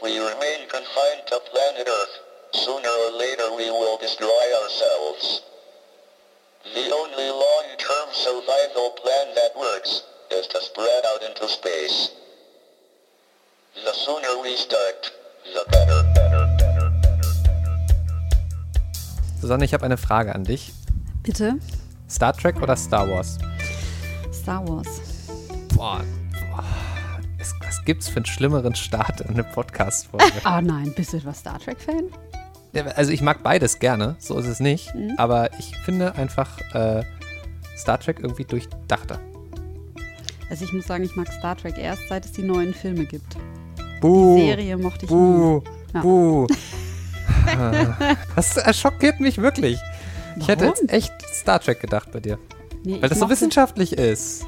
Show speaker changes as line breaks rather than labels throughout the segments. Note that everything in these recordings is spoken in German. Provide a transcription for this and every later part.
If we remain confined to planet Earth, sooner or later we will destroy ourselves. The only long-term survival plan that works is to spread out into space. The sooner we start, the better, better, better, better.
Susanne, ich habe eine Frage an dich.
Bitte?
Star Trek oder Star Wars?
Star Wars.
Boah, was gibt's für einen schlimmeren Start in eine Podcast-Folge?
Ah nein, bist du etwa Star Trek-Fan?
Ja, also ich mag beides gerne, so ist es nicht.
Mhm.
Aber ich finde einfach äh, Star Trek irgendwie durchdachter.
Also ich muss sagen, ich mag Star Trek erst, seit es die neuen Filme gibt.
Buh,
Die Serie mochte ich nie.
buh,
Ja.
buh. Ah, das äh, schockiert mich wirklich. Ich hätte
Warum?
jetzt echt Star Trek gedacht bei dir.
Nee,
Weil das so wissenschaftlich ist.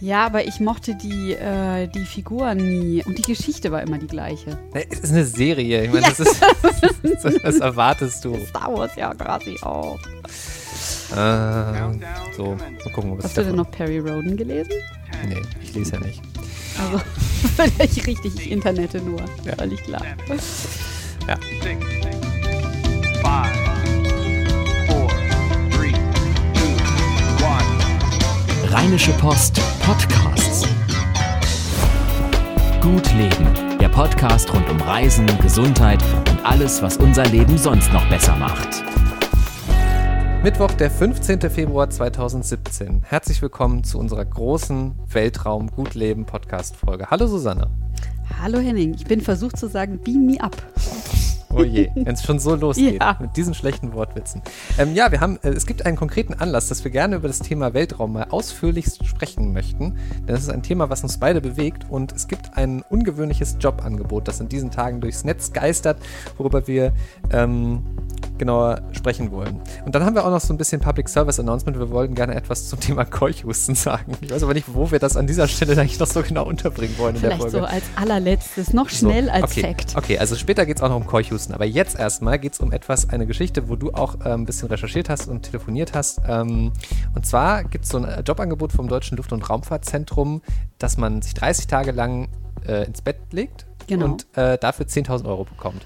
Ja, aber ich mochte die, äh, die Figuren nie. Und die Geschichte war immer die gleiche.
Es ist eine Serie. Ich meine, das ist. das erwartest du.
Star Wars ja quasi auch.
Ähm, so, mal gucken, was
Hast du denn noch Perry Roden gelesen?
Nee, ich lese ja nicht.
Also, völlig richtig, ich internete nur.
Ja.
Völlig klar.
Ja.
six, five,
Rheinische Post Podcasts. Gut Leben, der Podcast rund um Reisen, Gesundheit und alles, was unser Leben sonst noch besser macht.
Mittwoch, der 15. Februar 2017. Herzlich willkommen zu unserer großen Weltraum Gut Leben Podcast Folge. Hallo Susanne.
Hallo Henning, ich bin versucht zu sagen, beam me up.
Oh je, wenn es schon so losgeht
Ja.
mit diesen schlechten Wortwitzen. Ähm, ja, wir haben, äh, es gibt einen konkreten Anlass, dass wir gerne über das Thema Weltraum mal ausführlichst sprechen möchten. Denn das ist ein Thema, was uns beide bewegt und es gibt ein ungewöhnliches Jobangebot, das in diesen Tagen durchs Netz geistert, worüber wir ähm, genauer sprechen wollen. Und dann haben wir auch noch so ein bisschen Public Service Announcement. Wir wollten gerne etwas zum Thema Keuchhusten sagen. Ich weiß aber nicht, wo wir das an dieser Stelle eigentlich noch so genau unterbringen wollen in
Vielleicht
der
so
Folge.
als allerletztes, noch schnell
So,
als
okay,
Fact.
Okay, also später geht es auch noch um Keuchhusten. Aber jetzt erstmal geht es um etwas, eine Geschichte, wo du auch äh, ein bisschen recherchiert hast und telefoniert hast. Ähm, und zwar gibt es so ein äh, Jobangebot vom Deutschen Luft- und Raumfahrtzentrum, dass man sich 30 Tage lang äh, ins Bett legt
Genau.
und äh, dafür 10.000 Euro bekommt.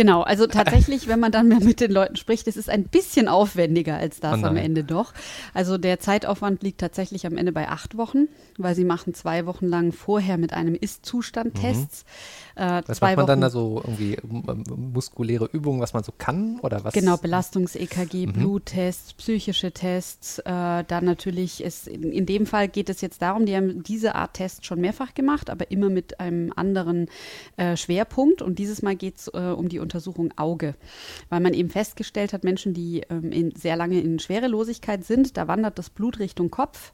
Genau, also tatsächlich, wenn man dann mehr mit den Leuten spricht, es ist ein bisschen aufwendiger als das
Oh
am. Ende doch. Also der Zeitaufwand liegt tatsächlich am Ende bei acht Wochen, weil sie machen zwei Wochen lang vorher mit einem Ist-Zustand Tests. Äh,
Mhm. Was
zwei
macht man dann
Wochen,
da so irgendwie ähm, muskuläre Übungen, was man so kann oder was?
Genau, Belastungs-EKG,
Mhm.
Bluttests, psychische Tests. Äh, dann natürlich, ist, in, in dem Fall geht es jetzt darum, die haben diese Art Test schon mehrfach gemacht, aber immer mit einem anderen äh, Schwerpunkt. Und dieses Mal geht es äh, um die Untersuchung Auge, weil man eben festgestellt hat, Menschen, die ähm, in, sehr lange in Schwerelosigkeit sind, da wandert das Blut Richtung Kopf.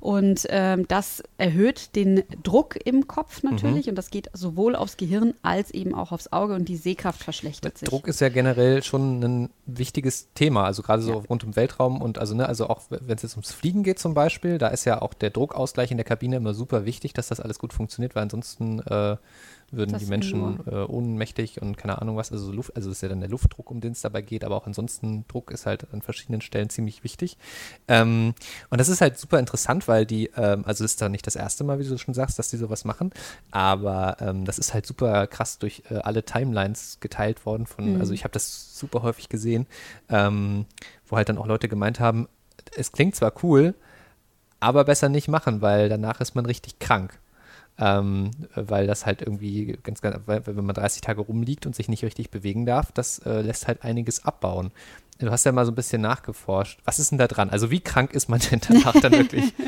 Und ähm, das erhöht den Druck im Kopf
Mhm.
natürlich. Und das geht sowohl aufs Gehirn als eben auch aufs Auge und die Sehkraft verschlechtert sich.
Druck ist ja generell schon ein wichtiges Thema, also gerade so rund um Weltraum und also ne, also auch wenn es jetzt ums Fliegen geht zum Beispiel, da ist ja auch der Druckausgleich in der Kabine immer super wichtig, dass das alles gut funktioniert, weil ansonsten äh, würden
Das
die Menschen äh, ohnmächtig und keine Ahnung was, also so Luft, also es ist ja dann der Luftdruck, um den es dabei geht, aber auch ansonsten Druck ist halt an verschiedenen Stellen ziemlich wichtig. Ähm, und das ist halt super interessant, weil die, ähm, also es ist da nicht das erste Mal, wie du schon sagst, dass die sowas machen, aber ähm, das ist halt super krass durch äh, alle Timelines geteilt worden von, also ich habe das super häufig gesehen, ähm, wo halt dann auch Leute gemeint haben, es klingt zwar cool, aber besser nicht machen, weil danach ist man richtig krank. Ähm, weil das halt irgendwie ganz, ganz, wenn man 30 Tage rumliegt und sich nicht richtig bewegen darf, das äh, lässt halt einiges abbauen. Du hast ja mal so ein bisschen nachgeforscht. Was ist denn da dran? Also wie krank ist man denn danach dann wirklich?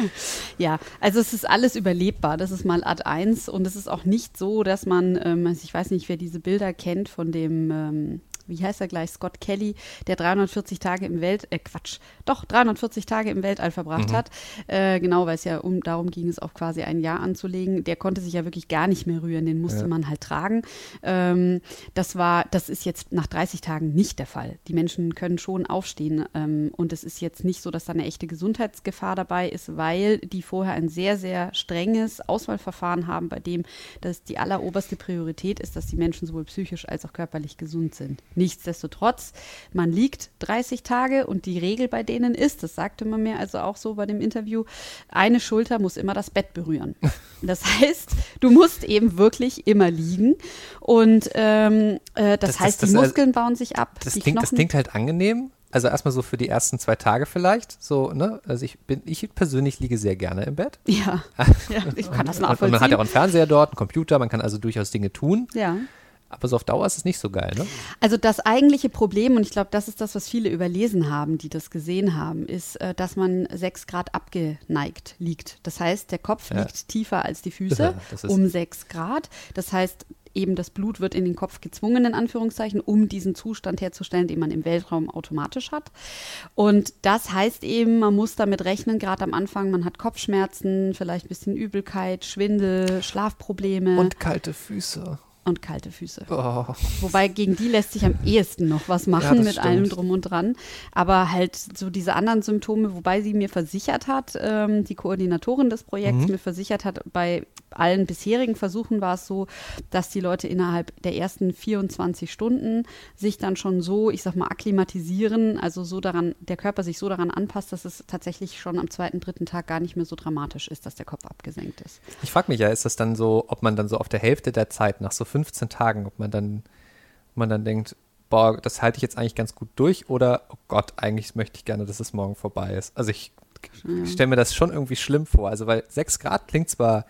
Ja, also es ist alles überlebbar. Das ist mal Ad 1 und es ist auch nicht so, dass man, ähm, also ich weiß nicht, wer diese Bilder kennt von dem, ähm, wie heißt er gleich, Scott Kelly, der 340 Tage im Welt, äh Quatsch, doch 340 Tage im Weltall verbracht hat. Äh, genau, weil es ja um, darum ging, es auf quasi ein Jahr anzulegen. Der konnte sich ja wirklich gar nicht mehr rühren, den musste
Ja.
man halt tragen. Ähm, das war, das ist jetzt nach 30 Tagen nicht der Fall. Die Menschen können schon aufstehen ähm, und es ist jetzt nicht so, dass da eine echte Gesundheitsgefahr dabei ist, weil die vorher ein sehr, sehr strenges Auswahlverfahren haben, bei dem das die alleroberste Priorität ist, dass die Menschen sowohl psychisch als auch körperlich gesund sind. Nichtsdestotrotz, man liegt 30 Tage und die Regel bei denen ist, das sagte man mir also auch so bei dem Interview, eine Schulter muss immer das Bett berühren. Das heißt, du musst eben wirklich immer liegen und ähm, äh, das,
Das-
heißt,
das-
die
das-
Muskeln bauen sich ab.
Das
die
klingt, das klingt halt angenehm. Also erstmal so für die ersten zwei Tage vielleicht. So, ne? Also ich bin, ich persönlich liege sehr gerne im Bett.
Ja, ja ich kann das
Und, und
nachvollziehen.
man hat ja auch einen Fernseher dort, einen Computer, man kann also durchaus Dinge tun.
ja.
Aber so auf Dauer ist es nicht so geil, ne?
Also das eigentliche Problem, und ich glaube, das ist das, was viele überlesen haben, die das gesehen haben, ist, äh, dass man sechs Grad abgeneigt liegt. Das heißt, der Kopf
Ja.
liegt tiefer als die Füße,
Ja,
um sechs Grad. Das heißt, eben das Blut wird in den Kopf gezwungen, in Anführungszeichen, um diesen Zustand herzustellen, den man im Weltraum automatisch hat. Und das heißt eben, man muss damit rechnen, gerade am Anfang, man hat Kopfschmerzen, vielleicht ein bisschen Übelkeit, Schwindel, Schlafprobleme
Und kalte Füße.
Und kalte Füße.
Oh.
Wobei gegen die lässt sich am ehesten noch was
Ja,
machen
das
mit allem
stimmt.
drum und dran. Aber halt so diese anderen Symptome, wobei sie mir versichert hat, ähm, die Koordinatorin des Projekts
Mhm.
mir versichert hat, bei allen bisherigen Versuchen war es so, dass die Leute innerhalb der ersten 24 Stunden sich dann schon so, ich sag mal, akklimatisieren, also so daran, der Körper sich so daran anpasst, dass es tatsächlich schon am zweiten, dritten Tag gar nicht mehr so dramatisch ist, dass der Kopf abgesenkt ist.
Ich frage mich ja, ist das dann so, ob man dann so auf der Hälfte der Zeit, nach so 15 Tagen, ob man dann, ob man dann denkt, boah, das halte ich jetzt eigentlich ganz gut durch oder, oh Gott, eigentlich möchte ich gerne, dass es morgen vorbei ist. Also ich, ich stelle mir das schon irgendwie schlimm vor. Also weil 6 Grad klingt zwar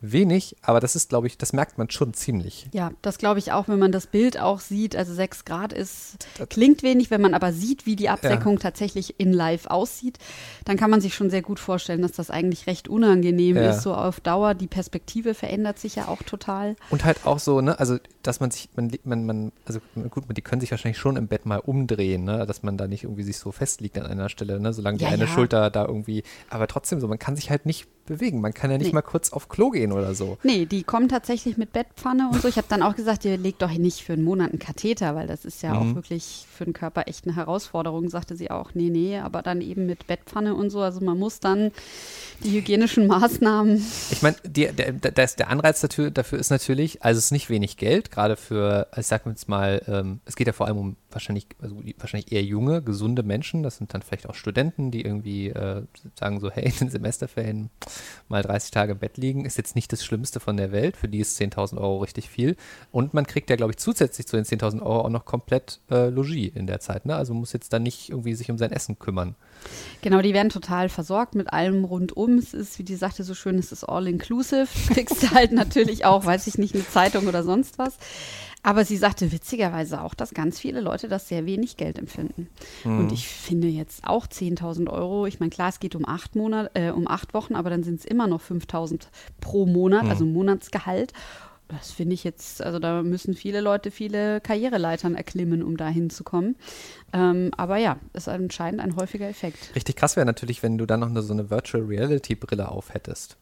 wenig, aber das ist, glaube ich, das merkt man schon ziemlich.
Ja, das glaube ich auch, wenn man das Bild auch sieht. Also 6 Grad ist, klingt wenig, wenn man aber sieht, wie die Abdeckung tatsächlich in live aussieht, dann kann man sich schon sehr gut vorstellen, dass das eigentlich recht unangenehm
Ja.
ist. So auf Dauer, die Perspektive verändert sich ja auch total.
Und halt auch so, ne, also dass man sich, man, man, man, also gut, die können sich wahrscheinlich schon im Bett mal umdrehen, ne, dass man da nicht irgendwie sich so festliegt an einer Stelle, ne, solange die
Ja,
eine
ja.
Schulter da irgendwie, aber trotzdem so, man kann sich halt nicht bewegen, man kann ja nicht
Nee.
mal kurz auf Klo gehen oder so.
Nee, die kommen tatsächlich mit Bettpfanne und so. Ich habe dann auch gesagt, ihr legt doch nicht für einen Monat einen Katheter, weil das ist ja
Mhm.
auch wirklich für den Körper echt eine Herausforderung, sagte sie auch. Nee, nee, aber dann eben mit Bettpfanne und so. Also man muss dann die hygienischen Maßnahmen
Ich meine, der, der, Anreiz dafür, dafür ist natürlich, also es ist nicht wenig Geld, gerade für, ich sag jetzt mal, ähm, es geht ja vor allem um wahrscheinlich, also wahrscheinlich eher junge, gesunde Menschen. Das sind dann vielleicht auch Studenten, die irgendwie äh, sagen so, hey, in den Semesterferien mal 30 Tage im Bett liegen, ist jetzt nicht das Schlimmste von der Welt. Für die ist 10.000 Euro richtig viel. Und man kriegt ja, glaube ich, zusätzlich zu den 10.000 Euro auch noch komplett äh, Logis in der Zeit. Ne? Also muss jetzt dann nicht irgendwie sich um sein Essen kümmern.
Genau, die werden total versorgt mit allem rundum. Es ist, wie die sagte so schön, es ist all inclusive. Du kriegst halt natürlich auch, weiß ich nicht, eine Zeitung oder sonst was. Aber sie sagte witzigerweise auch, dass ganz viele Leute das sehr wenig Geld empfinden. Und ich finde jetzt auch 10.000 Euro. Ich meine, klar, es geht um acht Monate, äh, um acht Wochen, aber dann sind es immer noch 5.000 pro Monat, also Monatsgehalt. Das finde ich jetzt, also da müssen viele Leute viele Karriereleitern erklimmen, um da hinzukommen. Ähm, aber ja, ist anscheinend ein häufiger Effekt.
Richtig krass wäre natürlich, wenn du dann noch eine, so eine Virtual Reality Brille auf hättest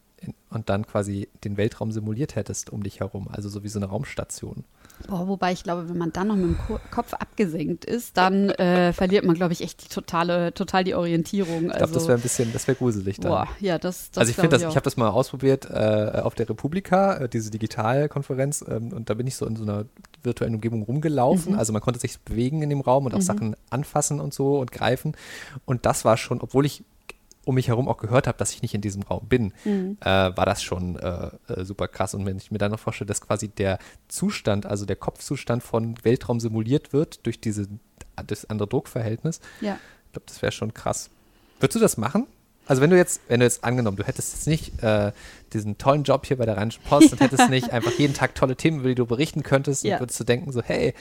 und dann quasi den Weltraum simuliert hättest um dich herum, also so wie so eine Raumstation.
Boah, wobei ich glaube, wenn man dann noch mit dem Ko Kopf abgesenkt ist, dann äh, verliert man, glaube ich, echt die totale, total die Orientierung.
Ich glaube, das wäre ein bisschen, das wäre gruselig dann.
boah, ja, das, das
also ich finde das, ich
auch.
habe das mal ausprobiert äh, auf der Republika, äh, diese Digitalkonferenz, ähm, und da bin ich so in so einer virtuellen Umgebung rumgelaufen.
Mhm.
Also man konnte sich bewegen in dem Raum und auch Sachen anfassen und so und greifen. Und das war schon, obwohl ich um mich herum auch gehört habe, dass ich nicht in diesem Raum bin,
Mhm.
äh, war das schon äh, äh, super krass. Und wenn ich mir dann noch vorstelle, dass quasi der Zustand, also der Kopfzustand von Weltraum simuliert wird durch diese, das andere Druckverhältnis,
ja.
ich glaube, das wäre schon krass. Würdest du das machen? Also wenn du jetzt, wenn du jetzt angenommen, du hättest jetzt nicht äh, diesen tollen Job hier bei der Rheinischen Post und hättest nicht einfach jeden Tag tolle Themen, über die du berichten könntest,
Ja.
und würdest du denken so, hey,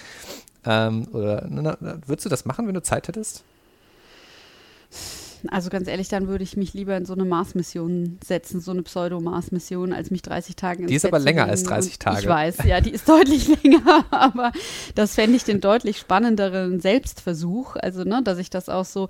ähm, oder na, na, würdest du das machen, wenn du Zeit hättest?
Also ganz ehrlich, dann würde ich mich lieber in so eine Mars-Mission setzen, so eine Pseudo-Mars-Mission, als mich 30 Tage ins
Die ist
Bett
aber länger als 30
Und
Tage.
Ich weiß, ja, die ist deutlich länger, aber das fände ich den deutlich spannenderen Selbstversuch. Also, ne, dass ich das auch so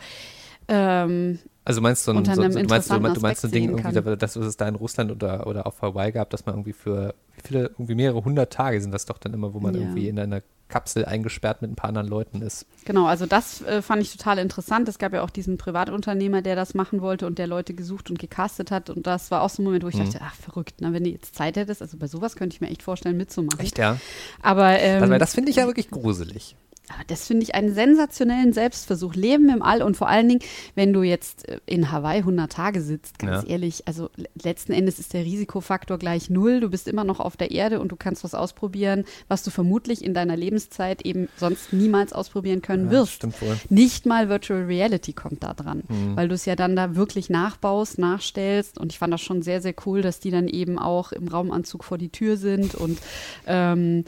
ähm,
Also meinst du, ein, so, du meinst, du, du meinst so ein Ding irgendwie,
sehen
das was es da in Russland oder, oder auf Hawaii gab, dass man irgendwie für, wie viele, irgendwie mehrere hundert Tage sind das doch dann immer, wo man
Ja.
irgendwie in einer Kapsel eingesperrt mit ein paar anderen Leuten ist.
Genau, also das äh, fand ich total interessant. Es gab ja auch diesen Privatunternehmer, der das machen wollte und der Leute gesucht und gecastet hat. Und das war auch so ein Moment, wo ich
Mhm.
dachte, ach verrückt, na, wenn du jetzt Zeit hättest, also bei sowas könnte ich mir echt vorstellen, mitzumachen.
Echt, ja?
Aber ähm,
Also, das finde ich ja wirklich gruselig.
Aber das finde ich einen sensationellen Selbstversuch. Leben im All und vor allen Dingen, wenn du jetzt äh, in Hawaii 100 Tage sitzt, ganz
Ja.
ehrlich, also le- letzten Endes ist der Risikofaktor gleich null. Du bist immer noch auf der Erde und du kannst was ausprobieren, was du vermutlich in deiner Lebenszeit eben sonst niemals ausprobieren können
Ja,
wirst.
stimmt wohl.
Nicht mal Virtual Reality kommt da dran,
Mhm.
weil du es ja dann da wirklich nachbaust, nachstellst. Und ich fand das schon sehr, sehr cool, dass die dann eben auch im Raumanzug vor die Tür sind und ähm,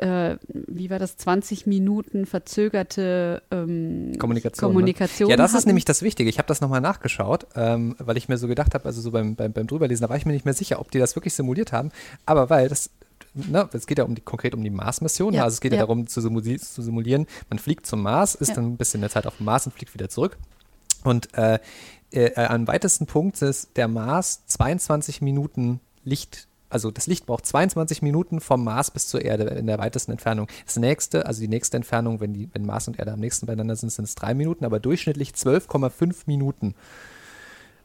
äh, wie war das, 20 Minuten verzögerte ähm,
Kommunikation.
Kommunikation
Ne? Ja, das ist
hatten.
nämlich das Wichtige. Ich habe das nochmal nachgeschaut, ähm, weil ich mir so gedacht habe, also so beim, beim, beim Drüberlesen, da war ich mir nicht mehr sicher, ob die das wirklich simuliert haben. Aber weil das, ne, es geht ja um die, konkret um die Mars-Mission.
Ja,
also es geht ja,
ja.
darum zu, simuli zu simulieren, man fliegt zum Mars, ist
Ja.
dann ein bisschen der Zeit auf dem Mars und fliegt wieder zurück. Und äh, äh, am weitesten Punkt ist der Mars 22 Minuten Licht. Also das Licht braucht 22 Minuten vom Mars bis zur Erde in der weitesten Entfernung. Das nächste, also die nächste Entfernung, wenn, die, wenn Mars und Erde am nächsten beieinander sind, sind es drei Minuten, aber durchschnittlich 12,5 Minuten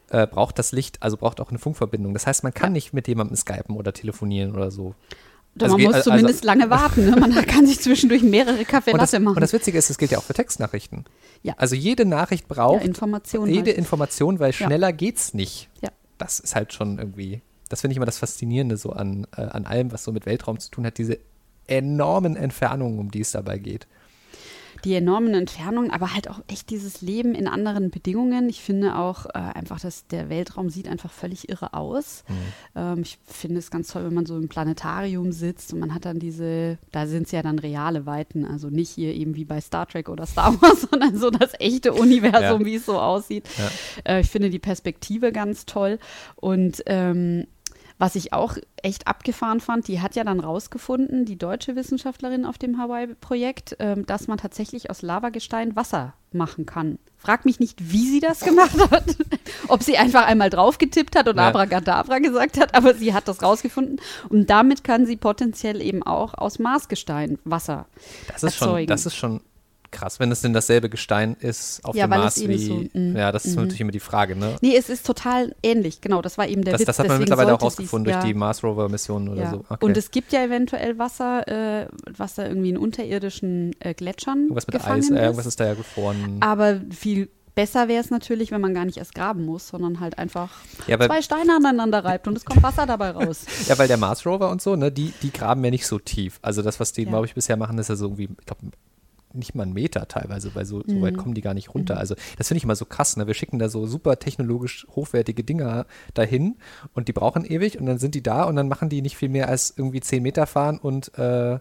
äh, braucht das Licht, also braucht auch eine Funkverbindung. Das heißt, man kann nicht mit jemandem skypen oder telefonieren oder so.
Doch,
Also
man muss
also-
zumindest lange warten. Ne? Man kann sich zwischendurch mehrere Kaffee Latte machen.
und das Witzige ist, es gilt ja auch für Textnachrichten.
Ja.
Also jede Nachricht
ja,
braucht
Information.
jede
halt.
Information, weil
Ja.
schneller geht's nicht.
Ja.
Das ist halt schon irgendwie, das finde ich immer das Faszinierende so an, äh, an allem, was so mit Weltraum zu tun hat, diese enormen Entfernungen, um die es dabei geht.
die enormen Entfernungen, aber halt auch echt dieses Leben in anderen Bedingungen. Ich finde auch äh, einfach, dass der Weltraum sieht einfach völlig irre aus. Ähm, ich finde es ganz toll, wenn man so im Planetarium sitzt und man hat dann diese, da sind es ja dann reale Weiten, also nicht hier eben wie bei Star Trek oder Star Wars, sondern so das echte Universum,
Ja.
wie es so aussieht.
Ja.
Äh, ich finde die Perspektive ganz toll und ähm, was ich auch echt abgefahren fand, die hat ja dann rausgefunden, die deutsche Wissenschaftlerin auf dem Hawaii-Projekt, ähm, dass man tatsächlich aus Lavagestein Wasser machen kann. Frag mich nicht, wie sie das gemacht hat. Ob sie einfach einmal draufgetippt hat und
Ja.
Abracadabra gesagt hat, aber sie hat das rausgefunden. Und damit kann sie potenziell eben auch aus Marsgestein Wasser
Das ist schon,
erzeugen.
das ist schon krass, wenn es denn dasselbe Gestein ist auf
Ja,
dem Mars wie.
so- mm,
ja, das ist
mhm.
natürlich immer die Frage, ne?
Nee, es ist total ähnlich, genau. Das war eben der
Das,
Witz.
das hat man mittlerweile auch rausgefunden durch
ja.
die Mars Rover Missionen oder
Ja.
so. Okay.
Und es gibt ja eventuell Wasser, äh, was da irgendwie in unterirdischen äh, Gletschern
irgendwas mit Eis, äh,
ist.
irgendwas ist da ja gefroren.
Aber viel besser wäre es natürlich, wenn man gar nicht erst graben muss, sondern halt einfach
Ja,
zwei Steine aneinander reibt und es kommt Wasser dabei raus.
Ja, weil der Mars Rover und so, ne, die, die graben ja nicht so tief. Also das, was die,
Ja.
glaube ich, bisher machen, ist ja so irgendwie, ich glaube, nicht mal einen Meter teilweise, weil so, so
Mhm.
weit kommen die gar nicht runter. Also das finde ich immer so krass. Ne? Wir schicken da so super technologisch hochwertige Dinger dahin und die brauchen ewig und dann sind die da und dann machen die nicht viel mehr als irgendwie 10 Meter fahren und äh,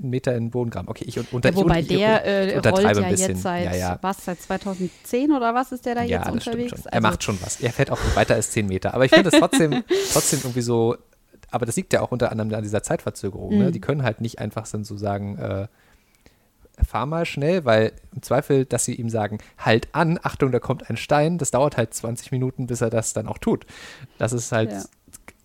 Meter in den Boden graben. Okay, ich unter,
Ja, wobei
ich,
der
ich
äh, rollt
untertreibe
ja
ein bisschen.
jetzt seit,
ja, ja.
was, seit 2010 oder was ist der da
Ja,
jetzt unterwegs?
schon. Er
Also-
macht schon was. Er fährt auch weiter als 10 Meter. Aber ich finde es trotzdem, trotzdem irgendwie so, aber das liegt ja auch unter anderem an dieser Zeitverzögerung. Ne?
Mhm.
Die können halt nicht einfach dann so sagen, äh, fahr mal schnell, weil im Zweifel, dass sie ihm sagen, halt an, Achtung, da kommt ein Stein, das dauert halt 20 Minuten, bis er das dann auch tut. Das ist halt,
Ja.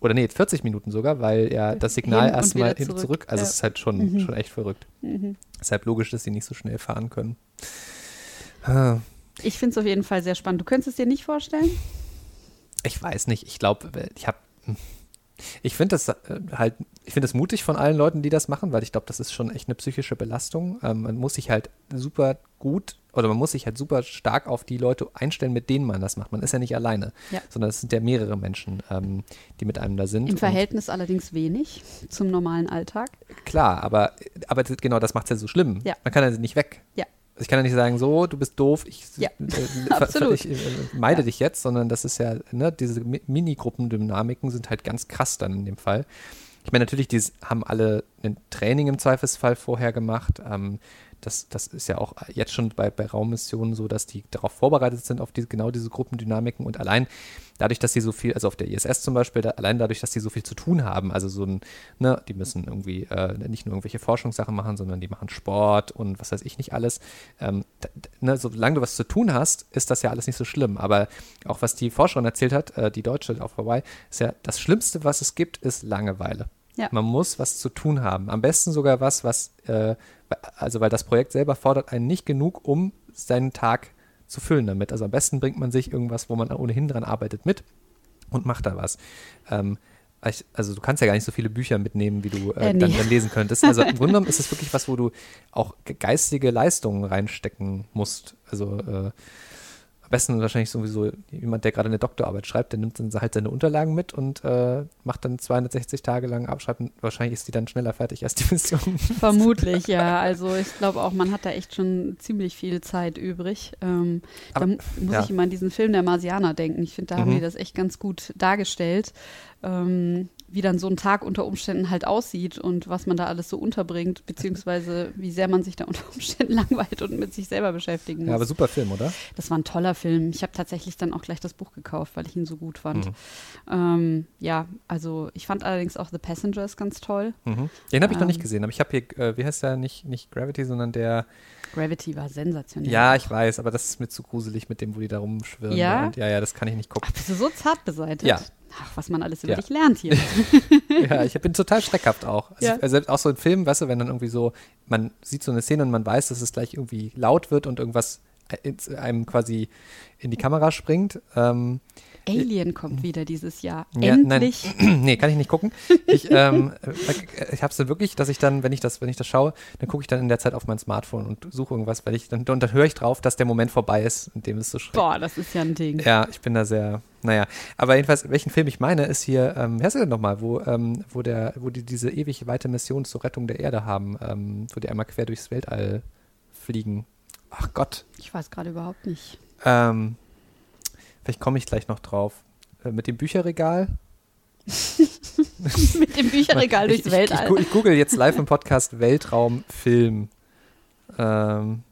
oder nee, 40 Minuten sogar, weil ja das Signal erstmal zurück.
zurück.
Also
Ja.
es ist halt schon,
Mhm.
schon echt verrückt.
Mhm.
Deshalb logisch, dass sie nicht so schnell fahren können. Ah.
Ich finde es auf jeden Fall sehr spannend. Du könntest es dir nicht vorstellen?
Ich weiß nicht. Ich glaube, ich habe. Ich finde das äh, halt, ich finde es mutig von allen Leuten, die das machen, weil ich glaube, das ist schon echt eine psychische Belastung. Ähm, man muss sich halt super gut oder man muss sich halt super stark auf die Leute einstellen, mit denen man das macht. Man ist ja nicht alleine,
Ja.
sondern es sind ja mehrere Menschen, ähm, die mit einem da sind.
Im
Und
Verhältnis allerdings wenig zum normalen Alltag.
Klar, aber, aber das- genau das macht es ja so schlimm.
Ja.
Man kann ja nicht weg.
Ja.
Ich kann ja nicht sagen, so, du bist doof, ich,
Ja,
äh, ich äh, meide
Ja.
dich jetzt, sondern das ist ja, ne, diese Mi- Minigruppendynamiken sind halt ganz krass dann in dem Fall. Ich meine, natürlich, die haben alle ein Training im Zweifelsfall vorher gemacht. Ähm, das, das ist ja auch jetzt schon bei, bei Raummissionen so, dass die darauf vorbereitet sind, auf diese, genau diese Gruppendynamiken und allein dadurch, dass sie so viel, also auf der ISS zum Beispiel, da, allein dadurch, dass die so viel zu tun haben, also so ein, ne, die müssen irgendwie äh, nicht nur irgendwelche Forschungssachen machen, sondern die machen Sport und was weiß ich nicht alles. Ähm, da, ne, solange du was zu tun hast, ist das ja alles nicht so schlimm. Aber auch was die Forscherin erzählt hat, äh, die Deutsche auf Hawaii, ist ja das Schlimmste, was es gibt, ist Langeweile.
Ja.
Man muss was zu tun haben. Am besten sogar was, was, äh, also weil das Projekt selber fordert einen nicht genug, um seinen Tag zu füllen damit. Also am besten bringt man sich irgendwas, wo man ohnehin dran arbeitet, mit und macht da was. Ähm, also du kannst ja gar nicht so viele Bücher mitnehmen, wie du äh,
Äh, nee.
dann, dann lesen könntest. Also im Grunde genommen ist es wirklich was, wo du auch ge- geistige Leistungen reinstecken musst. Also äh, besten wahrscheinlich sowieso jemand, der gerade eine Doktorarbeit schreibt, der nimmt dann halt seine Unterlagen mit und äh, macht dann 260 Tage lang abschreiben. Wahrscheinlich ist die dann schneller fertig als die Mission.
Vermutlich, ja. Also ich glaube auch, man hat da echt schon ziemlich viel Zeit übrig. Ähm,
Aber-
da mu- muss
ja.
ich immer an diesen Film der Marsianer denken. Ich finde, da haben
Mhm.
die das echt ganz gut dargestellt, ähm, wie dann so ein Tag unter Umständen halt aussieht und was man da alles so unterbringt, beziehungsweise wie sehr man sich da unter Umständen langweilt und mit sich selber beschäftigen muss.
Ja, aber super Film, oder?
Das war ein toller Film. Ich habe tatsächlich dann auch gleich das Buch gekauft, weil ich ihn so gut fand.
Mhm.
Ähm, ja, also ich fand allerdings auch The Passengers ganz toll.
Mhm. Den habe ich noch nicht
Ähm.
gesehen, aber ich habe hier, äh, wie heißt der, nicht, nicht Gravity, sondern der,
Gravity war sensationell.
ja, ich weiß, aber das ist mir zu gruselig mit dem, wo die da rumschwirren.
Ja?
Und, ja, ja, das kann ich nicht gucken.
Bist du so zart beseitigt?
Ja.
Ach, was man alles über
Ja.
dich lernt hier.
ja, ich bin total schreckhaft auch. Also,
Ja.
also selbst auch so in Filmen, weißt du, wenn dann irgendwie so, man sieht so eine Szene und man weiß, dass es gleich irgendwie laut wird und irgendwas ins- einem quasi in die Kamera springt. Ähm,
Alien kommt wieder dieses Jahr.
Ja,
Endlich.
Nein. nee, kann ich nicht gucken. Ich, ähm, äh, ich habe es wirklich, dass ich dann, wenn ich das, wenn ich das schaue, dann gucke ich dann in der Zeit auf mein Smartphone und suche irgendwas, weil ich dann und dann höre ich drauf, dass der Moment vorbei ist, in dem es so schreckt.
Boah, das ist ja ein Ding.
Ja, ich bin da sehr, naja. Aber jedenfalls, welchen Film ich meine, ist hier, ähm, wer ist denn nochmal, wo, ähm, wo der, wo die diese ewig weite Mission zur Rettung der Erde haben, ähm, wo die einmal quer durchs Weltall fliegen. Ach Gott.
Ich weiß gerade überhaupt nicht.
Ähm, vielleicht komme ich gleich noch drauf. Äh, mit dem Bücherregal.
Mit dem Bücherregal
ich,
durchs
ich,
Weltall.
Ich, gu- ich google jetzt live im Podcast Weltraumfilm. Ähm,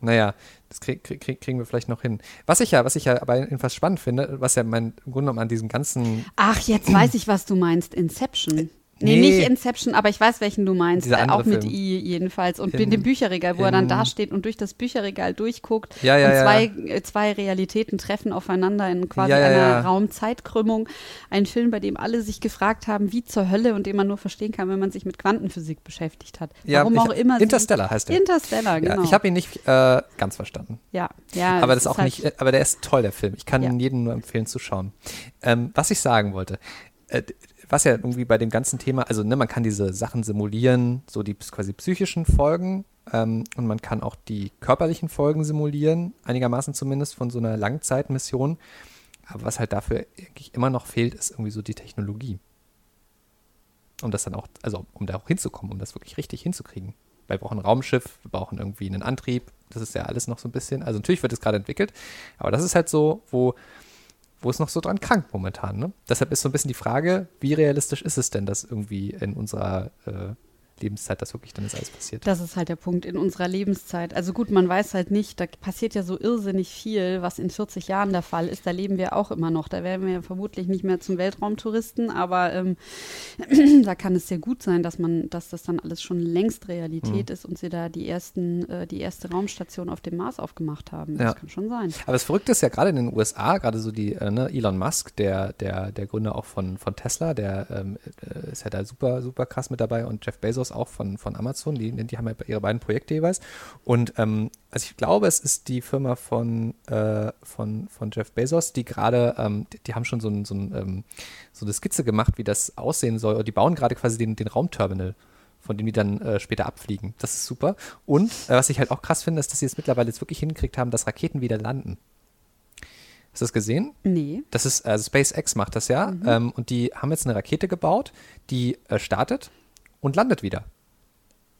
naja, das krieg, krieg, kriegen wir vielleicht noch hin. Was ich ja, was ich ja aber jedenfalls spannend finde, was ja mein im Grunde genommen an diesem ganzen
Ach, jetzt weiß ich, was du meinst. Inception. Nee,
nee.
nicht Inception, aber ich weiß, welchen du meinst. Äh, auch mit
Film.
I jedenfalls. Und
In-
dem Bücherregal, wo er dann
in-
da steht und durch das Bücherregal durchguckt
Ja, ja,
und
ja.
zwei, äh, zwei Realitäten treffen aufeinander in quasi
Ja, ja,
einer
ja.
Raumzeitkrümmung. Ein Film, bei dem alle sich gefragt haben, wie zur Hölle und den man nur verstehen kann, wenn man sich mit Quantenphysik beschäftigt hat.
Ja,
Warum
ich-
auch immer.
Interstellar heißt der.
Interstellar, genau.
Ja, ich habe ihn nicht äh, ganz verstanden.
ja, ja,
aber das ist auch
halt-
nicht, äh, aber der ist toll, der Film. Ich kann
Ja.
ihn jedem nur empfehlen zu schauen. Ähm, was ich sagen wollte, äh, was ja irgendwie bei dem ganzen Thema, also ne, man kann diese Sachen simulieren, so die quasi psychischen Folgen ähm, und man kann auch die körperlichen Folgen simulieren, einigermaßen zumindest von so einer Langzeitmission. Aber was halt dafür eigentlich immer noch fehlt, ist irgendwie so die Technologie. Um das dann auch, also um da auch hinzukommen, um das wirklich richtig hinzukriegen. Weil wir brauchen ein Raumschiff, wir brauchen irgendwie einen Antrieb. Das ist ja alles noch so ein bisschen. Also natürlich wird es gerade entwickelt, aber das ist halt so, wo, wo es noch so dran krankt momentan. Ne? Deshalb ist so ein bisschen die Frage, wie realistisch ist es denn, dass irgendwie in unserer äh, Lebenszeit das wirklich dann jetzt alles passiert?
Das ist halt der Punkt in unserer Lebenszeit. Also gut, man weiß halt nicht, da passiert ja so irrsinnig viel, was in 40 Jahren der Fall ist. Da leben wir auch immer noch. Da werden wir vermutlich nicht mehr zum Weltraumtouristen, aber ähm, da kann es sehr gut sein, dass man, dass das dann alles schon längst Realität
Mhm.
ist und sie da die ersten, äh, die erste Raumstation auf dem Mars aufgemacht haben.
Ja.
Das kann schon sein.
Aber das Verrückte ist ja gerade in den USA, gerade so die äh, ne, Elon Musk, der, der, der Gründer auch von, von Tesla, der ähm, äh, ist ja da super, super krass mit dabei und Jeff Bezos auch von, von Amazon, die, die haben ja ihre beiden Projekte jeweils. Und ähm, also ich glaube, es ist die Firma von, äh, von, von Jeff Bezos, die gerade, ähm, die, die haben schon so, ein, so, ein, ähm, so eine Skizze gemacht, wie das aussehen soll. Und die bauen gerade quasi den, den Raumterminal von dem die dann äh, später abfliegen. Das ist super. Und äh, was ich halt auch krass finde, ist, dass sie es mittlerweile jetzt wirklich hingekriegt haben, dass Raketen wieder landen. Hast du das gesehen?
Nee.
Das ist, also SpaceX macht das ja.
Mhm.
Ähm, und die haben jetzt eine Rakete gebaut, die äh, startet und landet wieder.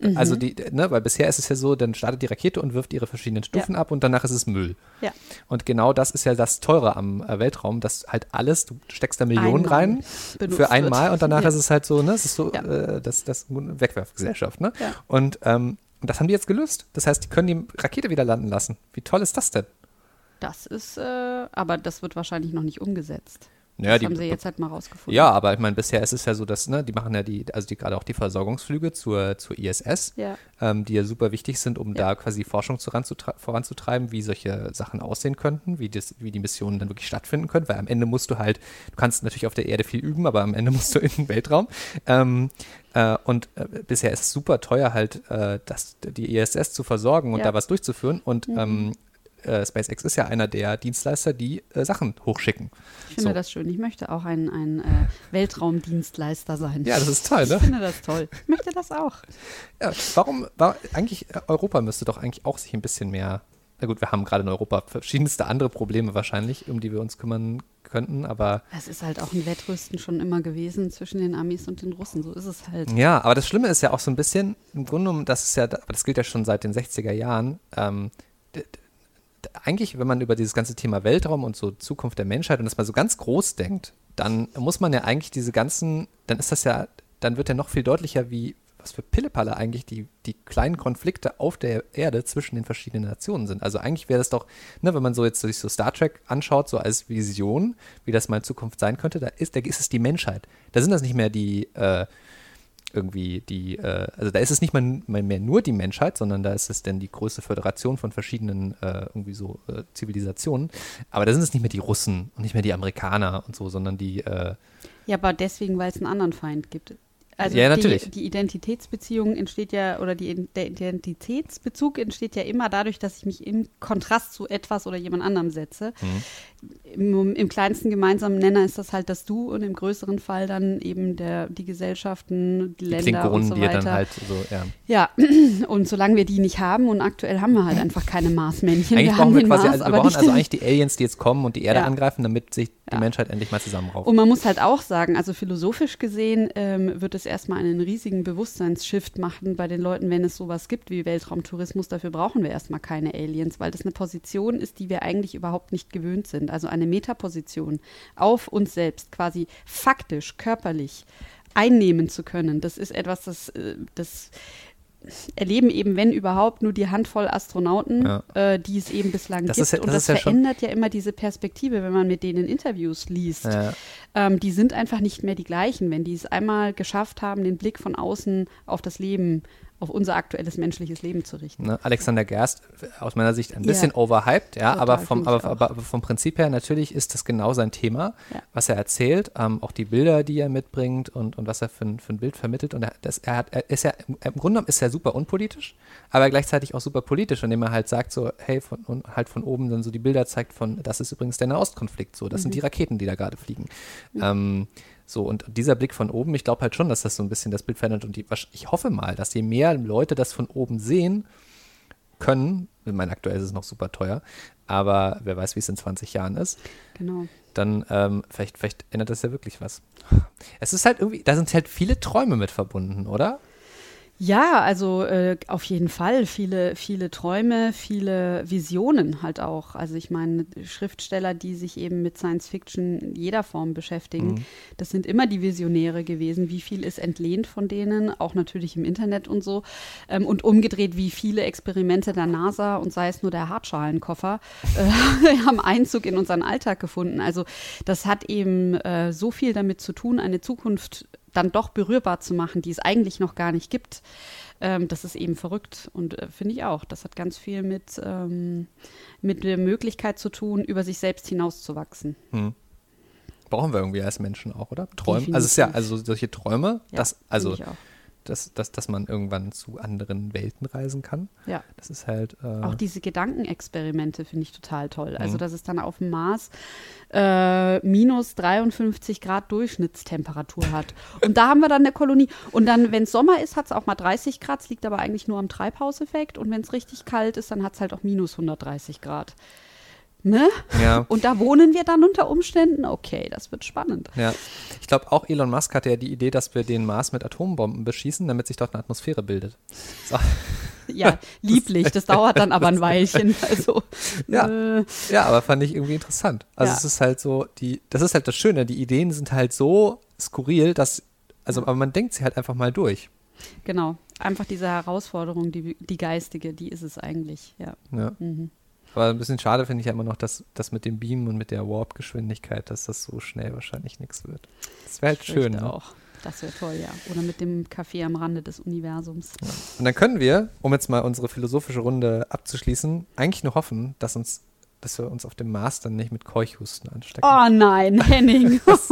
Mhm.
Also die, ne, weil bisher ist es ja so, dann startet die Rakete und wirft ihre verschiedenen Stufen ab und danach ist es Müll.
Ja.
Und genau das ist ja das Teure am äh, Weltraum, dass halt alles, du steckst da Millionen
Einmal
rein für einmal
wird.
und danach
Ja.
ist es halt so, ne, es ist so,
Ja.
äh, das, das Wegwerfgesellschaft, ne?
Ja.
Und ähm, das haben die jetzt gelöst. Das heißt, die können die Rakete wieder landen lassen. Wie toll ist das denn?
Das ist, äh, aber das wird wahrscheinlich noch nicht umgesetzt.
Ja,
das
die-
haben sie jetzt halt mal rausgefunden.
Ja, aber ich meine, bisher ist es ja so, dass, ne, die machen ja die, also die gerade auch die Versorgungsflüge zur, zur ISS,
Ja.
ähm, die ja super wichtig sind, um
Ja.
da quasi Forschung voranzutre- voranzutreiben, wie solche Sachen aussehen könnten, wie, das, wie die Missionen dann wirklich stattfinden können, weil am Ende musst du halt, du kannst natürlich auf der Erde viel üben, aber am Ende musst du in den Weltraum. Ähm, äh, und äh, bisher ist es super teuer halt, äh, das, die ISS zu versorgen und
Ja.
da was durchzuführen und ähm, äh, SpaceX ist ja einer der Dienstleister, die äh, Sachen hochschicken.
Ich finde
So.
das schön. Ich möchte auch ein, ein äh, Weltraumdienstleister sein.
Ja, das ist toll, ne?
Ich finde das toll. Ich möchte das auch.
Ja, warum, war, eigentlich, äh, Europa müsste doch eigentlich auch sich ein bisschen mehr, na gut, wir haben gerade in Europa verschiedenste andere Probleme wahrscheinlich, um die wir uns kümmern könnten, aber
Es ist halt auch ein Wettrüsten schon immer gewesen zwischen den Amis und den Russen. So ist es halt.
ja, aber das Schlimme ist ja auch so ein bisschen, im Grunde genommen, das ist ja, aber das gilt ja schon seit den 60er Jahren, ähm, eigentlich, wenn man über dieses ganze Thema Weltraum und so Zukunft der Menschheit und das mal so ganz groß denkt, dann muss man ja eigentlich diese ganzen, dann ist das ja, dann wird ja noch viel deutlicher, wie, was für Pillepalle eigentlich die, die kleinen Konflikte auf der Erde zwischen den verschiedenen Nationen sind. Also eigentlich wäre das doch, ne, wenn man so jetzt sich so Star Trek anschaut, so als Vision, wie das mal in Zukunft sein könnte, da ist, da ist es die Menschheit. Da sind das nicht mehr die, äh, irgendwie die, äh, also da ist es nicht mal, mal mehr nur die Menschheit, sondern da ist es dann die größte Föderation von verschiedenen äh, irgendwie so äh, Zivilisationen. Aber da sind es nicht mehr die Russen und nicht mehr die Amerikaner und so, sondern die, äh,
Ja, aber deswegen, weil es einen anderen Feind gibt. Also
Ja, natürlich.
Die, die Identitätsbeziehung entsteht ja, oder die, der Identitätsbezug entsteht ja immer dadurch, dass ich mich im Kontrast zu etwas oder jemand anderem setze.
Mhm.
Im, Im kleinsten gemeinsamen Nenner ist das halt das Du und im größeren Fall dann eben der, die Gesellschaften, die,
die
Länder und so
die
weiter.
dann halt so, ja.
Ja, und solange wir die nicht haben und aktuell haben wir halt einfach keine Marsmännchen.
Eigentlich
wir
brauchen wir quasi,
Mars,
also wir brauchen also eigentlich die Aliens, die jetzt kommen und die Erde
Ja.
angreifen, damit sich die. Menschheit endlich mal zusammenrauft.
Und man muss halt auch sagen, also philosophisch gesehen ähm, wird es erstmal einen riesigen Bewusstseinsshift machen bei den Leuten, wenn es sowas gibt wie Weltraumtourismus. Dafür brauchen wir erstmal keine Aliens, weil das eine Position ist, die wir eigentlich überhaupt nicht gewöhnt sind. Also eine Metaposition auf uns selbst, quasi faktisch, körperlich einnehmen zu können. Das ist etwas, das, äh, das erleben eben, wenn überhaupt, nur die Handvoll Astronauten,
Ja.
äh, die es eben bislang
Das
gibt.
ist ja-
und
das
das
ja schon-
verändert ja immer diese Perspektive, wenn man mit denen Interviews liest
Ja.
ähm, die sind einfach nicht mehr die gleichen, wenn die es einmal geschafft haben, den Blick von außen auf das Leben, auf unser aktuelles menschliches Leben zu richten.
Ne? Alexander Gerst, aus meiner Sicht ein
Ja.
bisschen overhyped, ja,
Total,
aber, vom, aber, aber, aber vom Prinzip her natürlich ist das genau sein Thema,
Ja.
was er erzählt, ähm, auch die Bilder, die er mitbringt und, und was er für, ein- für ein Bild vermittelt. Und er, das, er, hat, er ist ja, im, Grunde genommen ist er super unpolitisch, aber gleichzeitig auch super politisch, indem er halt sagt so, hey, von, und halt von oben dann so die Bilder zeigt von, das ist übrigens der Nahostkonflikt, so, das sind die Raketen, die da gerade fliegen. Ähm, so, und dieser Blick von oben, ich glaube halt schon, dass das so ein bisschen das Bild verändert und die, ich hoffe mal, dass je mehr Leute das von oben sehen können, ich meine, aktuell ist es noch super teuer, aber wer weiß, wie es in 20 Jahren ist,
Genau.
dann ähm, vielleicht, vielleicht ändert das ja wirklich was. Es ist halt irgendwie, da sind halt viele Träume mit verbunden, oder?
Ja, also äh, auf jeden Fall viele, viele Träume, viele Visionen halt auch. Also ich meine, Schriftsteller, die sich eben mit Science Fiction in jeder Form beschäftigen, das sind immer die Visionäre gewesen. Wie viel ist entlehnt von denen, auch natürlich im Internet und so. Ähm, und umgedreht, wie viele Experimente der NASA und sei es nur der Hartschalenkoffer, äh, haben Einzug in unseren Alltag gefunden. Also das hat eben äh, so viel damit zu tun, eine Zukunft dann doch berührbar zu machen, die es eigentlich noch gar nicht gibt. Ähm, das ist eben verrückt und äh, finde ich auch. Das hat ganz viel mit, ähm, mit der Möglichkeit zu tun, über sich selbst hinauszuwachsen.
Brauchen wir irgendwie als Menschen auch, oder? Träume. Also es ist ja, also solche Träume,
Ja,
dass, also. Dass, dass, dass man irgendwann zu anderen Welten reisen kann.
Ja.
Das ist halt. Äh,
Auch diese Gedankenexperimente finde ich total toll.
Mhm.
Also, dass es dann auf dem Mars äh, minus 53 Grad Durchschnittstemperatur hat. Und da haben wir dann eine Kolonie. Und dann, wenn es Sommer ist, hat es auch mal 30 Grad. Es liegt aber eigentlich nur am Treibhauseffekt. Und wenn es richtig kalt ist, dann hat es halt auch minus 130 Grad. Ne?
ja.
Und da wohnen wir dann unter Umständen. Okay, das wird spannend.
Ja, ich glaube auch Elon Musk hatte ja die Idee, dass wir den Mars mit Atombomben beschießen, damit sich dort eine Atmosphäre bildet. So,
Ja, lieblich. Das dauert dann aber ein Weilchen. Also,
Ja.
äh,
ja, aber fand ich irgendwie interessant. Also
Ja.
es ist halt so, die, das ist halt das Schöne, die Ideen sind halt so skurril, dass, also aber man denkt sie halt einfach mal durch.
genau. Einfach diese Herausforderung, die, die geistige, die ist es eigentlich. Ja.
Ja.
Mhm.
Aber ein bisschen schade finde ich ja immer noch, dass das mit dem Beam und mit der Warp-Geschwindigkeit, dass das so schnell wahrscheinlich nichts wird. Das wäre halt schön. Ne?
auch. Das wäre toll, ja. Oder mit dem Café am Rande des Universums.
Und dann können wir, um jetzt mal unsere philosophische Runde abzuschließen, eigentlich nur hoffen, dass uns, dass wir uns auf dem Mars dann nicht mit Keuchhusten anstecken.
Oh nein, Henning. Was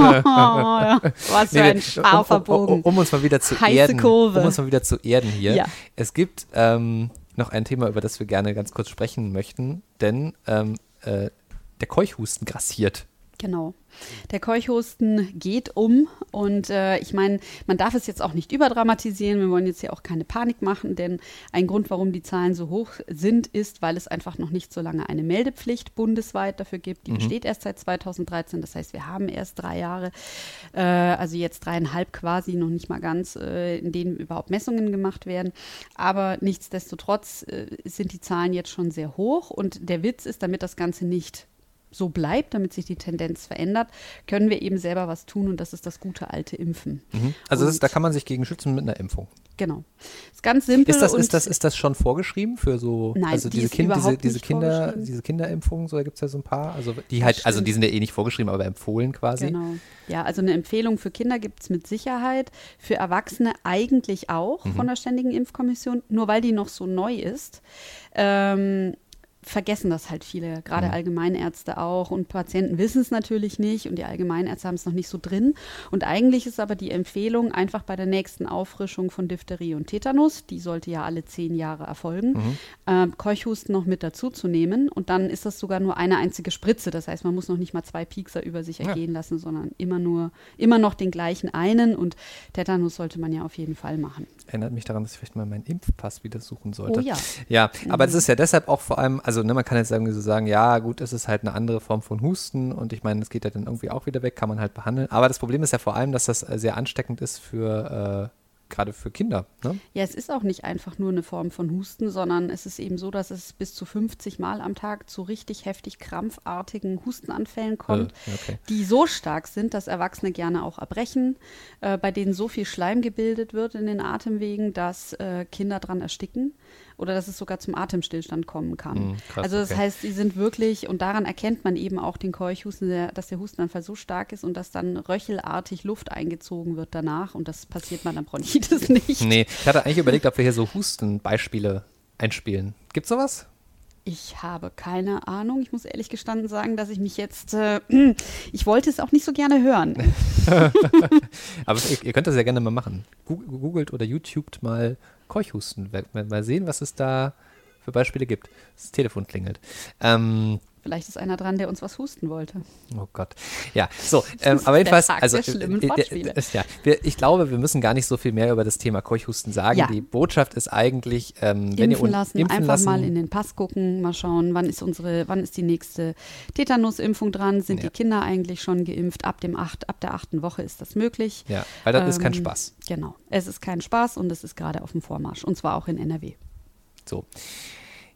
für ein scharfer
um, um, um,
Bogen.
um uns mal wieder zu
Heiße
erden.
Kurve.
Um uns mal wieder zu erden hier.
Ja.
Es gibt ähm, noch ein Thema, über das wir gerne ganz kurz sprechen möchten, denn ähm, äh, der Keuchhusten grassiert.
Genau. Der Keuchhusten geht um und äh, ich meine, man darf es jetzt auch nicht überdramatisieren. Wir wollen jetzt hier auch keine Panik machen, denn ein Grund, warum die Zahlen so hoch sind, ist, weil es einfach noch nicht so lange eine Meldepflicht bundesweit dafür gibt. Die besteht erst seit 2013. Das heißt, wir haben erst drei Jahre, äh, also jetzt dreieinhalb quasi, noch nicht mal ganz, äh, in denen überhaupt Messungen gemacht werden. Aber nichtsdestotrotz äh, sind die Zahlen jetzt schon sehr hoch und der Witz ist, damit das Ganze nicht so bleibt, damit sich die Tendenz verändert, können wir eben selber was tun und das ist das gute alte Impfen.
Also das ist, da kann man sich gegen schützen mit einer Impfung.
Genau. Ist ganz simpel.
Ist das, ist, das, ist das schon vorgeschrieben für so,
Nein,
also
die
diese,
ist
kind, diese, diese,
nicht
Kinder, diese Kinderimpfungen, so da gibt es ja so ein paar, also die halt, also die sind ja eh nicht vorgeschrieben, aber empfohlen quasi.
Genau. Ja, also eine Empfehlung für Kinder gibt es mit Sicherheit, für Erwachsene eigentlich auch
Mhm.
von der Ständigen Impfkommission, nur weil die noch so neu ist. Ähm, vergessen das halt viele, gerade
Mhm.
Allgemeinärzte auch und Patienten wissen es natürlich nicht und die Allgemeinärzte haben es noch nicht so drin. Und eigentlich ist aber die Empfehlung einfach bei der nächsten Auffrischung von Diphtherie und Tetanus, die sollte ja alle zehn Jahre erfolgen,
Mhm.
äh, Keuchhusten noch mit dazu zu nehmen und dann ist das sogar nur eine einzige Spritze. Das heißt, man muss noch nicht mal zwei Piekser über sich
Ja.
ergehen lassen, sondern immer nur, immer noch den gleichen einen und Tetanus sollte man ja auf jeden Fall machen.
Erinnert mich daran, dass ich vielleicht mal meinen Impfpass wieder suchen sollte.
Oh ja.
Ja, aber
Mhm.
es ist ja deshalb auch vor allem, also ne, man kann jetzt irgendwie so sagen, ja gut, es ist halt eine andere Form von Husten und ich meine, es geht ja dann irgendwie auch wieder weg, kann man halt behandeln. Aber das Problem ist ja vor allem, dass das äh, sehr ansteckend ist für, äh, gerade für Kinder. Ne?
Ja, es ist auch nicht einfach nur eine Form von Husten, sondern es ist eben so, dass es bis zu 50 Mal am Tag zu richtig heftig krampfartigen Hustenanfällen kommt,
Äh, okay.
die so stark sind, dass Erwachsene gerne auch erbrechen, äh, bei denen so viel Schleim gebildet wird in den Atemwegen, dass äh, Kinder dran ersticken oder dass es sogar zum Atemstillstand kommen kann.
Hm, krass,
also das
okay.
heißt, sie sind wirklich, und daran erkennt man eben auch den Keuchhusten, dass der Hustenanfall so stark ist und dass dann röchelartig Luft eingezogen wird danach und das passiert bei einer Bronchitis nicht.
Nee, ich hatte eigentlich überlegt, ob wir hier so Hustenbeispiele einspielen. Gibt's sowas?
Ich habe keine Ahnung. Ich muss ehrlich gestanden sagen, dass ich mich jetzt, äh, ich wollte es auch nicht so gerne hören.
Aber ihr, ihr könnt das ja gerne mal machen. Googelt oder YouTubet mal Keuchhusten. Mal- sehen, was es da für Beispiele gibt. Das Telefon klingelt. Ähm,
Vielleicht ist einer dran, der uns was husten wollte.
Oh Gott. Ja, so, ähm, aber jedenfalls, also äh, äh, äh, ja, wir, ich glaube, wir müssen gar nicht so viel mehr über das Thema Keuchhusten sagen.
Ja.
Die Botschaft ist eigentlich, ähm, wenn ihr
Impfen
un-
lassen,
impfen
einfach
lassen,
mal in den Pass gucken, mal schauen, wann ist unsere, wann ist die nächste Tetanusimpfung dran? Sind
Ja.
die Kinder eigentlich schon geimpft? Ab dem acht, ab der achten Woche ist das möglich.
Ja, weil das ist kein
Ähm,
Spaß.
Genau. Es ist kein Spaß und es ist gerade auf dem Vormarsch. Und zwar auch in NRW.
So.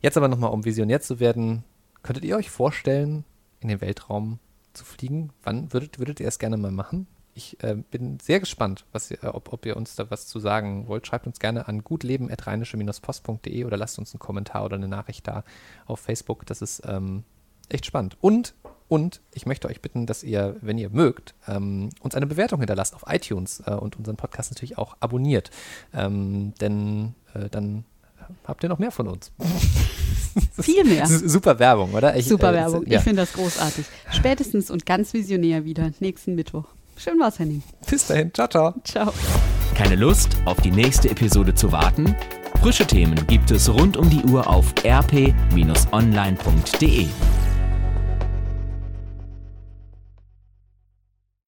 Jetzt aber nochmal, um visionär zu werden, könntet ihr euch vorstellen, in den Weltraum zu fliegen? Wann würdet, würdet ihr es gerne mal machen? Ich äh, bin sehr gespannt, was äh, ob, ob ihr uns da was zu sagen wollt. Schreibt uns gerne an gutleben.rheinische-post.de oder lasst uns einen Kommentar oder eine Nachricht da auf Facebook. Das ist ähm, echt spannend. Und, und ich möchte euch bitten, dass ihr, wenn ihr mögt, ähm, uns eine Bewertung hinterlasst auf iTunes äh, und unseren Podcast natürlich auch abonniert. Ähm, denn äh, dann habt ihr noch mehr von uns.
Viel mehr.
Super Werbung, oder? Ich,
Super
äh,
Werbung.
Ja.
Ich finde das großartig. Spätestens und ganz visionär wieder nächsten Mittwoch. Schön war's, Henning.
Bis dahin. Ciao, ciao.
Ciao.
Keine Lust, auf die nächste Episode zu warten? Frische Themen gibt es rund um die Uhr auf rp-online.de.